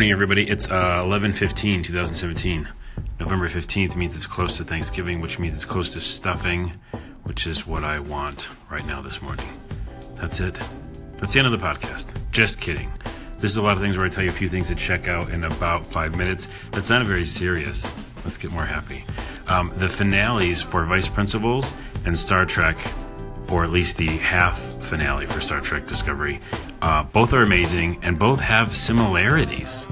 morning, everybody. It's uh, 11 15, 2017. November 15th means it's close to Thanksgiving, which means it's close to stuffing, which is what I want right now this morning. That's it. That's the end of the podcast. Just kidding. This is a lot of things where I tell you a few things to check out in about five minutes. That's not very serious. Let's get more happy. Um, the finales for Vice Principals and Star Trek, or at least the half finale for Star Trek Discovery, uh, both are amazing and both have similarities.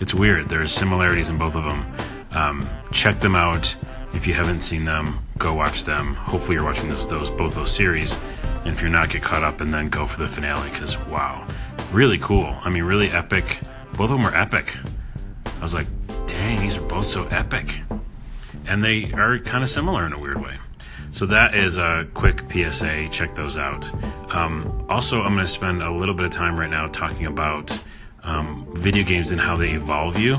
It's weird. There's similarities in both of them. Um, check them out if you haven't seen them. Go watch them. Hopefully, you're watching those, those both those series. And if you're not, get caught up and then go for the finale because wow, really cool. I mean, really epic. Both of them were epic. I was like, dang, these are both so epic, and they are kind of similar in a weird way. So that is a quick PSA. Check those out. Um, also, I'm going to spend a little bit of time right now talking about um, video games and how they evolve you.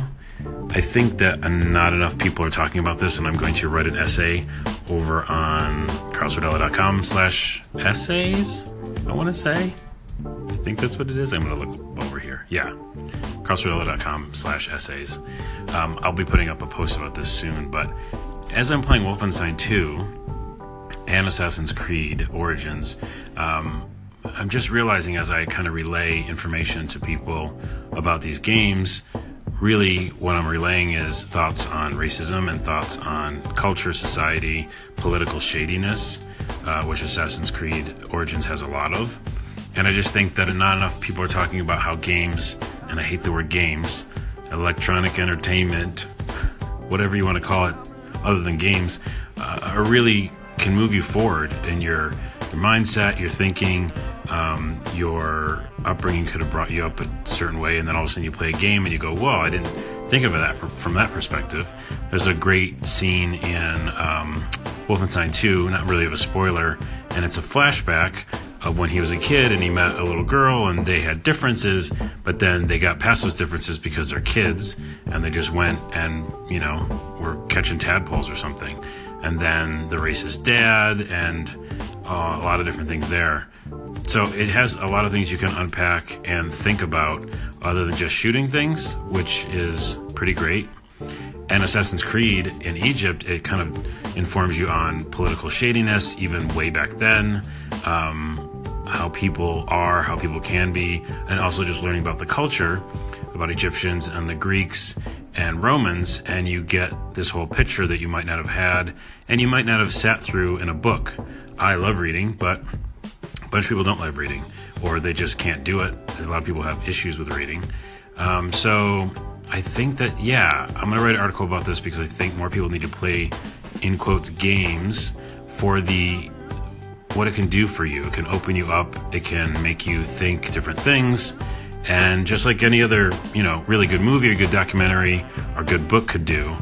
I think that not enough people are talking about this, and I'm going to write an essay over on carlsordella.com slash essays, I want to say. I think that's what it is. I'm going to look over here. Yeah, carlsordella.com slash essays. Um, I'll be putting up a post about this soon, but as I'm playing Wolfenstein 2, and Assassin's Creed Origins, um, I'm just realizing as I kind of relay information to people about these games, really what I'm relaying is thoughts on racism and thoughts on culture, society, political shadiness, uh, which Assassin's Creed Origins has a lot of. And I just think that not enough people are talking about how games, and I hate the word games, electronic entertainment, whatever you want to call it, other than games, uh, are really can move you forward in your your mindset, your thinking, um, your upbringing could have brought you up a certain way, and then all of a sudden you play a game and you go, "Whoa, I didn't think of that from that perspective." There's a great scene in um, Wolfenstein 2, not really of a spoiler, and it's a flashback of when he was a kid and he met a little girl and they had differences, but then they got past those differences because they're kids and they just went and, you know, were catching tadpoles or something and then the racist dad, and uh, a lot of different things there. So it has a lot of things you can unpack and think about other than just shooting things, which is pretty great. And Assassin's Creed in Egypt, it kind of informs you on political shadiness, even way back then, um, how people are, how people can be, and also just learning about the culture, about Egyptians and the Greeks and Romans, and you get this whole picture that you might not have had, and you might not have sat through in a book. I love reading, but a bunch of people don't love reading, or they just can't do it. There's a lot of people have issues with reading. Um, so I think that, yeah, I'm going to write an article about this because I think more people need to play, in quotes, games for the what it can do for you. It can open you up, it can make you think different things and just like any other, you know, really good movie or good documentary or good book could do,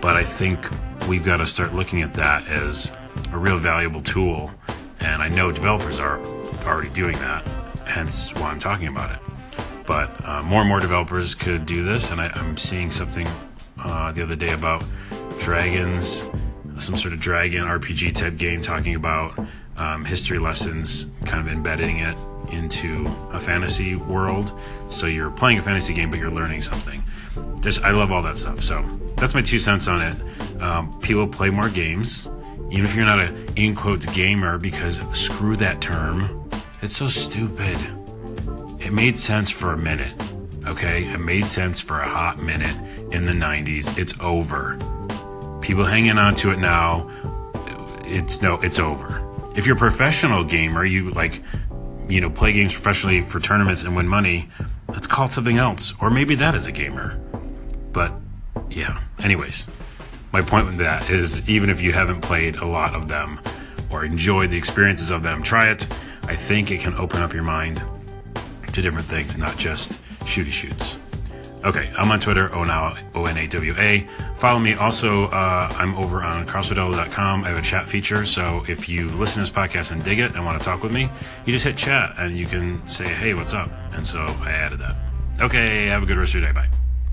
but I think we've got to start looking at that as a real valuable tool. And I know developers are already doing that, hence why I'm talking about it. But uh, more and more developers could do this, and I, am seeing something uh, the other day about dragons, some sort of dragon RPG type game talking about um, history lessons, kind of embedding it into a fantasy world. So you're playing a fantasy game, but you're learning something. Just I love all that stuff. So that's my two cents on it. Um, people play more games, even if you're not a in quotes gamer, because screw that term. It's so stupid. It made sense for a minute. Okay, it made sense for a hot minute in the 90s. It's over. People hanging on to it now. It's no, it's over. If you're a professional gamer, you like you know, play games professionally for tournaments and win money, that's called something else. Or maybe that is a gamer. But yeah, anyways, my point with that is even if you haven't played a lot of them or enjoyed the experiences of them, try it. I think it can open up your mind to different things, not just shooty shoots. Okay, I'm on Twitter, Onawa. Follow me. Also, uh, I'm over on carlsordella.com. I have a chat feature, so if you listen to this podcast and dig it and want to talk with me, you just hit chat and you can say, hey, what's up? And so I added that. Okay, have a good rest of your day. Bye.